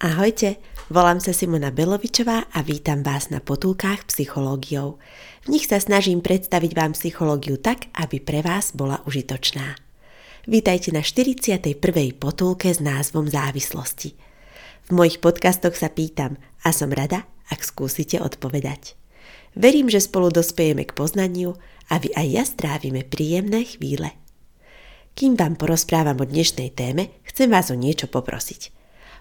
Ahojte, volám sa Simona Belovičová a vítam vás na potulkách psychológiou. V nich sa snažím predstaviť vám psychológiu tak, aby pre vás bola užitočná. Vítajte na 41. potulke s názvom Závislosti. V mojich podcastoch sa pýtam a som rada, ak skúsite odpovedať. Verím, že spolu dospejeme k poznaniu a vy aj ja strávime príjemné chvíle. Kým vám porozprávam o dnešnej téme, chcem vás o niečo poprosiť –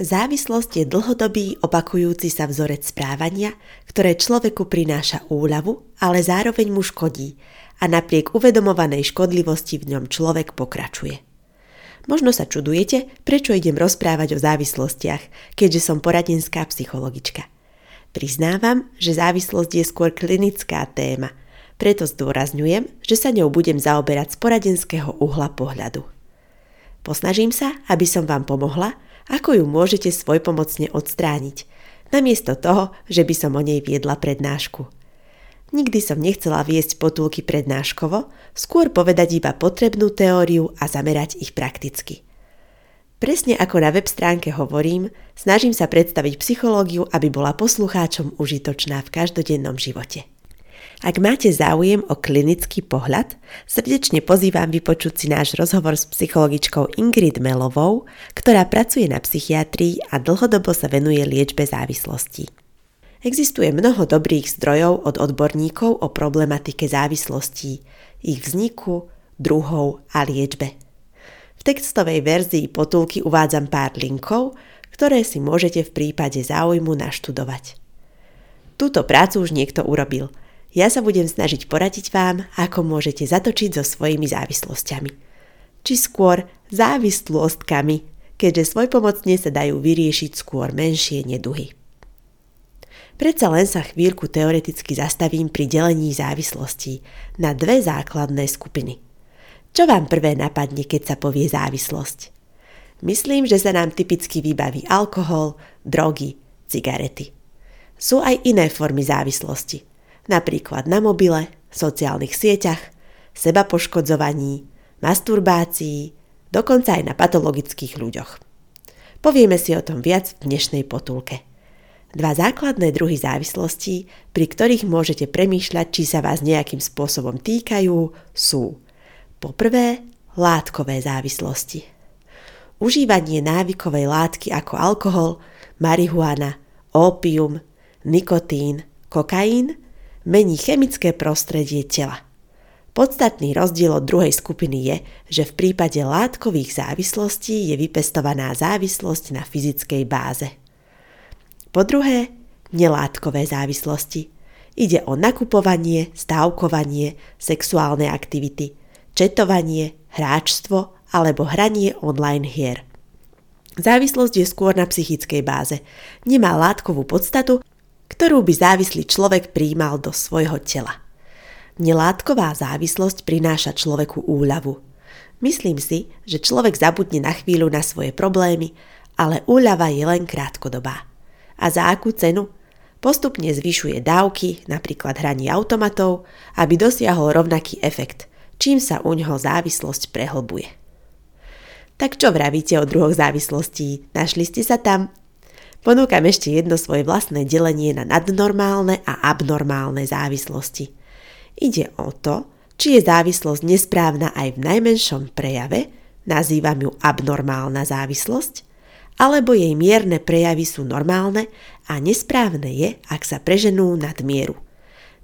Závislosť je dlhodobý opakujúci sa vzorec správania, ktoré človeku prináša úľavu, ale zároveň mu škodí a napriek uvedomovanej škodlivosti v ňom človek pokračuje. Možno sa čudujete, prečo idem rozprávať o závislostiach, keďže som poradenská psychologička. Priznávam, že závislosť je skôr klinická téma, preto zdôrazňujem, že sa ňou budem zaoberať z poradenského uhla pohľadu. Posnažím sa, aby som vám pomohla, ako ju môžete svojpomocne odstrániť, namiesto toho, že by som o nej viedla prednášku. Nikdy som nechcela viesť potulky prednáškovo, skôr povedať iba potrebnú teóriu a zamerať ich prakticky. Presne ako na web stránke hovorím, snažím sa predstaviť psychológiu, aby bola poslucháčom užitočná v každodennom živote. Ak máte záujem o klinický pohľad, srdečne pozývam vypočuť si náš rozhovor s psychologičkou Ingrid Melovou, ktorá pracuje na psychiatrii a dlhodobo sa venuje liečbe závislostí. Existuje mnoho dobrých zdrojov od odborníkov o problematike závislostí, ich vzniku, druhov a liečbe. V textovej verzii potulky uvádzam pár linkov, ktoré si môžete v prípade záujmu naštudovať. Túto prácu už niekto urobil – ja sa budem snažiť poradiť vám, ako môžete zatočiť so svojimi závislosťami. Či skôr závislostkami, keďže svojpomocne sa dajú vyriešiť skôr menšie neduhy. Predsa len sa chvíľku teoreticky zastavím pri delení závislostí na dve základné skupiny. Čo vám prvé napadne, keď sa povie závislosť? Myslím, že sa nám typicky vybaví alkohol, drogy, cigarety. Sú aj iné formy závislosti – napríklad na mobile, sociálnych sieťach, seba poškodzovaní, masturbácii, dokonca aj na patologických ľuďoch. Povieme si o tom viac v dnešnej potulke. Dva základné druhy závislostí, pri ktorých môžete premýšľať, či sa vás nejakým spôsobom týkajú, sú poprvé látkové závislosti. Užívanie návykovej látky ako alkohol, marihuana, ópium, nikotín, kokain mení chemické prostredie tela. Podstatný rozdiel od druhej skupiny je, že v prípade látkových závislostí je vypestovaná závislosť na fyzickej báze. Po druhé, nelátkové závislosti. Ide o nakupovanie, stávkovanie, sexuálne aktivity, četovanie, hráčstvo alebo hranie online hier. Závislosť je skôr na psychickej báze. Nemá látkovú podstatu ktorú by závislý človek príjmal do svojho tela. Nelátková závislosť prináša človeku úľavu. Myslím si, že človek zabudne na chvíľu na svoje problémy, ale úľava je len krátkodobá. A za akú cenu? Postupne zvyšuje dávky, napríklad hraní automatov, aby dosiahol rovnaký efekt, čím sa u ňoho závislosť prehlbuje. Tak čo vravíte o druhoch závislostí? Našli ste sa tam? Ponúkam ešte jedno svoje vlastné delenie na nadnormálne a abnormálne závislosti. Ide o to, či je závislosť nesprávna aj v najmenšom prejave, nazývam ju abnormálna závislosť, alebo jej mierne prejavy sú normálne a nesprávne je, ak sa preženú nad mieru.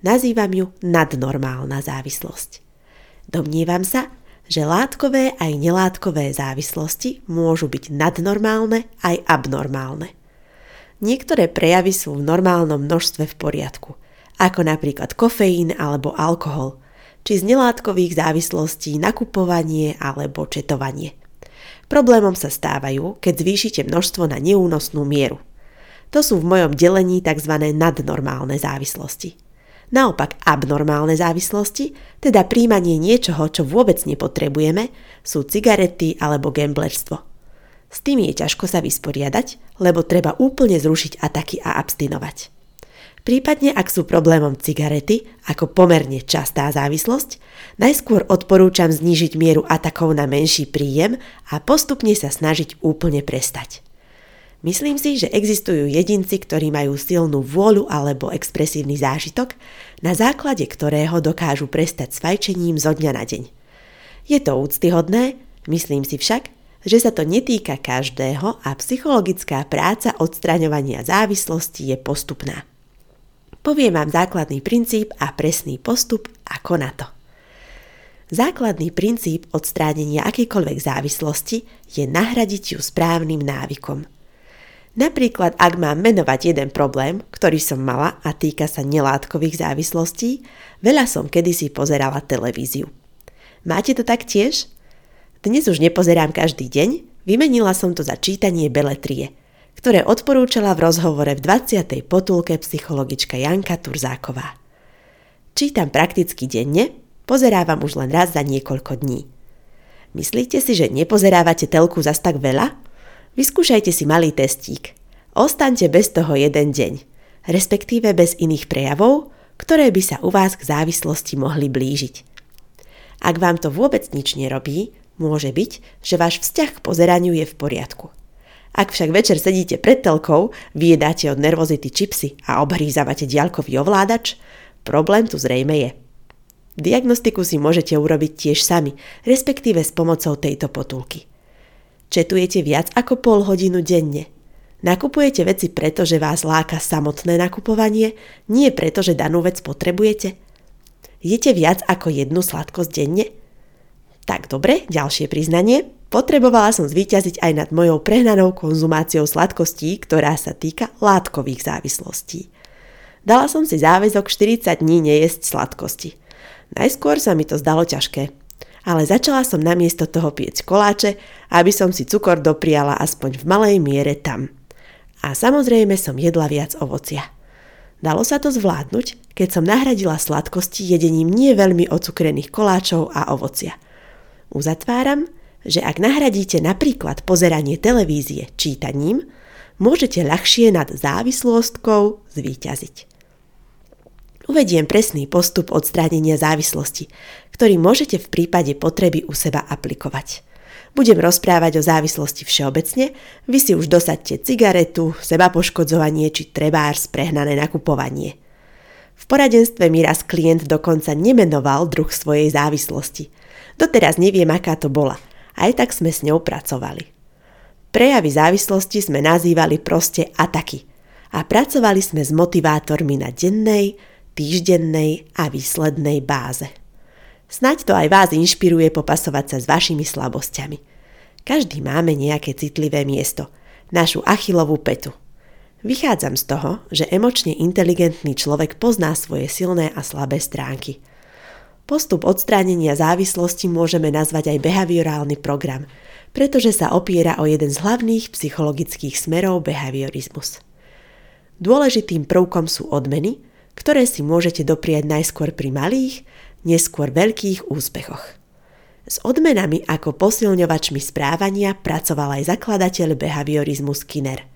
Nazývam ju nadnormálna závislosť. Domnievam sa, že látkové aj nelátkové závislosti môžu byť nadnormálne aj abnormálne. Niektoré prejavy sú v normálnom množstve v poriadku, ako napríklad kofeín alebo alkohol, či z nelátkových závislostí nakupovanie alebo četovanie. Problémom sa stávajú, keď zvýšite množstvo na neúnosnú mieru. To sú v mojom delení tzv. nadnormálne závislosti. Naopak abnormálne závislosti, teda príjmanie niečoho, čo vôbec nepotrebujeme, sú cigarety alebo gamblerstvo. S tým je ťažko sa vysporiadať, lebo treba úplne zrušiť ataky a abstinovať. Prípadne ak sú problémom cigarety, ako pomerne častá závislosť, najskôr odporúčam znížiť mieru atakov na menší príjem a postupne sa snažiť úplne prestať. Myslím si, že existujú jedinci, ktorí majú silnú vôľu alebo expresívny zážitok, na základe ktorého dokážu prestať s fajčením zo dňa na deň. Je to úctyhodné, myslím si však, že sa to netýka každého a psychologická práca odstraňovania závislosti je postupná. Poviem vám základný princíp a presný postup ako na to. Základný princíp odstránenia akejkoľvek závislosti je nahradiť ju správnym návykom – Napríklad, ak mám menovať jeden problém, ktorý som mala a týka sa nelátkových závislostí, veľa som kedysi pozerala televíziu. Máte to tak tiež? Dnes už nepozerám každý deň, vymenila som to za čítanie beletrie, ktoré odporúčala v rozhovore v 20. potulke psychologička Janka Turzáková. Čítam prakticky denne, pozerávam už len raz za niekoľko dní. Myslíte si, že nepozerávate telku zas tak veľa? Vyskúšajte si malý testík. Ostaňte bez toho jeden deň, respektíve bez iných prejavov, ktoré by sa u vás k závislosti mohli blížiť. Ak vám to vôbec nič nerobí, môže byť, že váš vzťah k pozeraniu je v poriadku. Ak však večer sedíte pred telkou, vyjedáte od nervozity čipsy a obhrízavate diaľkový ovládač, problém tu zrejme je. Diagnostiku si môžete urobiť tiež sami, respektíve s pomocou tejto potulky – Četujete viac ako pol hodinu denne. Nakupujete veci preto, že vás láka samotné nakupovanie, nie preto, že danú vec potrebujete. Jete viac ako jednu sladkosť denne? Tak dobre, ďalšie priznanie. Potrebovala som zvíťaziť aj nad mojou prehnanou konzumáciou sladkostí, ktorá sa týka látkových závislostí. Dala som si záväzok 40 dní nejesť sladkosti. Najskôr sa mi to zdalo ťažké, ale začala som namiesto toho piec koláče, aby som si cukor dopriala aspoň v malej miere tam. A samozrejme som jedla viac ovocia. Dalo sa to zvládnuť, keď som nahradila sladkosti jedením nie veľmi ocukrených koláčov a ovocia. Uzatváram, že ak nahradíte napríklad pozeranie televízie čítaním, môžete ľahšie nad závislostkou zvíťaziť. Uvediem presný postup odstránenia závislosti, ktorý môžete v prípade potreby u seba aplikovať. Budem rozprávať o závislosti všeobecne, vy si už dosadte cigaretu, seba poškodzovanie či trebárs prehnané nakupovanie. V poradenstve mi raz klient dokonca nemenoval druh svojej závislosti. Doteraz neviem, aká to bola, aj tak sme s ňou pracovali. Prejavy závislosti sme nazývali proste ataky a pracovali sme s motivátormi na dennej, týždennej a výslednej báze. Snaď to aj vás inšpiruje popasovať sa s vašimi slabosťami. Každý máme nejaké citlivé miesto, našu achilovú petu. Vychádzam z toho, že emočne inteligentný človek pozná svoje silné a slabé stránky. Postup odstránenia závislosti môžeme nazvať aj behaviorálny program, pretože sa opiera o jeden z hlavných psychologických smerov behaviorizmus. Dôležitým prvkom sú odmeny, ktoré si môžete doprieť najskôr pri malých, neskôr veľkých úspechoch. S odmenami ako posilňovačmi správania pracoval aj zakladateľ behaviorizmu Skinner.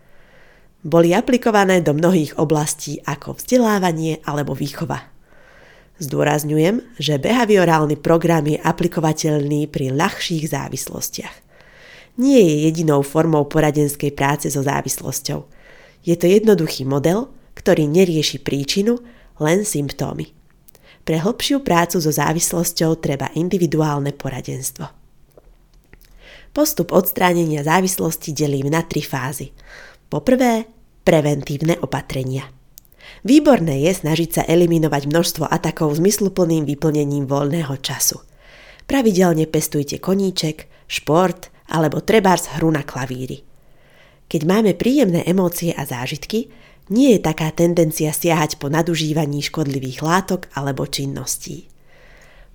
Boli aplikované do mnohých oblastí ako vzdelávanie alebo výchova. Zdôrazňujem, že behaviorálny program je aplikovateľný pri ľahších závislostiach. Nie je jedinou formou poradenskej práce so závislosťou. Je to jednoduchý model, ktorý nerieši príčinu, len symptómy. Pre hlbšiu prácu so závislosťou treba individuálne poradenstvo. Postup odstránenia závislosti delím na tri fázy. Poprvé, preventívne opatrenia. Výborné je snažiť sa eliminovať množstvo atakov zmysluplným vyplnením voľného času. Pravidelne pestujte koníček, šport alebo trebárs hru na klavíri. Keď máme príjemné emócie a zážitky, Nie je taká tendencia siahať po nadužívaní škodlivých látok alebo činností.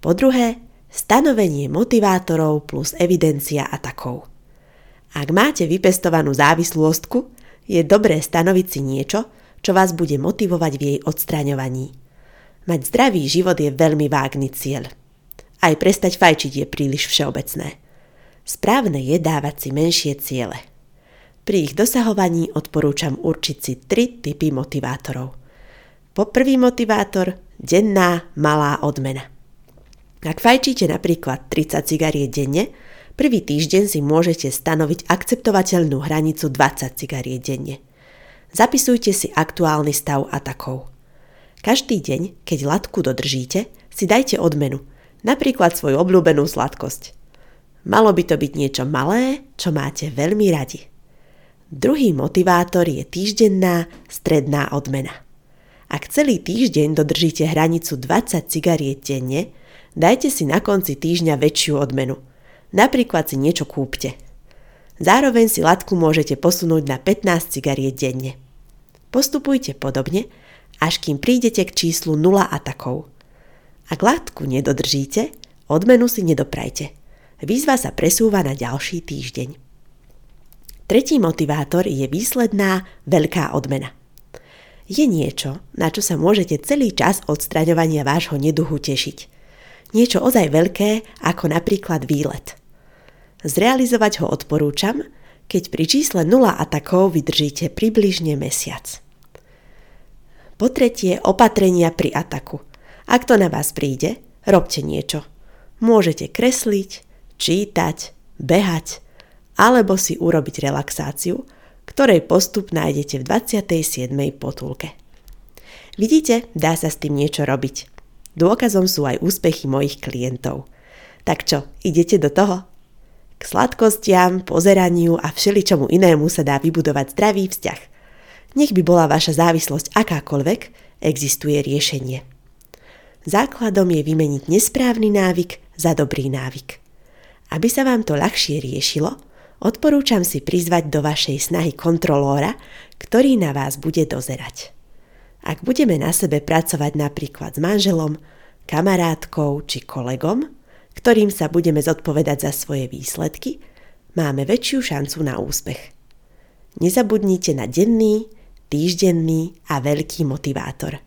Po druhé, stanovenie motivátorov plus evidencia atakov. Ak máte vypestovanú závislostku, je dobré stanoviť si niečo, čo vás bude motivovať v jej odstraňovaní. Mať zdravý život je veľmi vágný cieľ. Aj prestať fajčiť je príliš všeobecné. Správne je dávať si menšie ciele. Pri ich dosahovaní odporúčam určiť si tri typy motivátorov. Poprvý motivátor – denná malá odmena. Ak fajčíte napríklad 30 cigariet denne, prvý týždeň si môžete stanoviť akceptovateľnú hranicu 20 cigariet denne. Zapisujte si aktuálny stav atakov. Každý deň, keď latku dodržíte, si dajte odmenu, napríklad svoju obľúbenú sladkosť. Malo by to byť niečo malé, čo máte veľmi radi. Druhý motivátor je týždenná stredná odmena. Ak celý týždeň dodržíte hranicu 20 cigariet denne, dajte si na konci týždňa väčšiu odmenu. Napríklad si niečo kúpte. Zároveň si latku môžete posunúť na 15 cigariet denne. Postupujte podobne, až kým prídete k číslu 0 atakov. Ak latku nedodržíte, odmenu si nedoprajte – Výzva sa presúva na ďalší týždeň. Tretí motivátor je výsledná veľká odmena. Je niečo, na čo sa môžete celý čas odstraňovania vášho neduhu tešiť. Niečo ozaj veľké, ako napríklad výlet. Zrealizovať ho odporúčam, keď pri čísle 0 atakov vydržíte približne mesiac. Po tretie, opatrenia pri ataku. Ak to na vás príde, robte niečo. Môžete kresliť, čítať, behať alebo si urobiť relaxáciu, ktorej postup nájdete v 27. potulke. Vidíte, dá sa s tým niečo robiť. Dôkazom sú aj úspechy mojich klientov. Tak čo, idete do toho? K sladkostiam, pozeraniu a všeličomu inému sa dá vybudovať zdravý vzťah. Nech by bola vaša závislosť akákoľvek, existuje riešenie. Základom je vymeniť nesprávny návyk za dobrý návyk. Aby sa vám to ľahšie riešilo, odporúčam si prizvať do vašej snahy kontrolóra, ktorý na vás bude dozerať. Ak budeme na sebe pracovať napríklad s manželom, kamarátkou či kolegom, ktorým sa budeme zodpovedať za svoje výsledky, máme väčšiu šancu na úspech. Nezabudnite na denný, týždenný a veľký motivátor –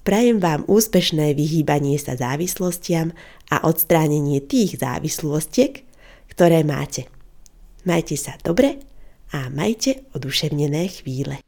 Prajem vám úspešné vyhýbanie sa závislostiam a odstránenie tých závislostiek, ktoré máte. Majte sa dobre a majte oduševnené chvíle.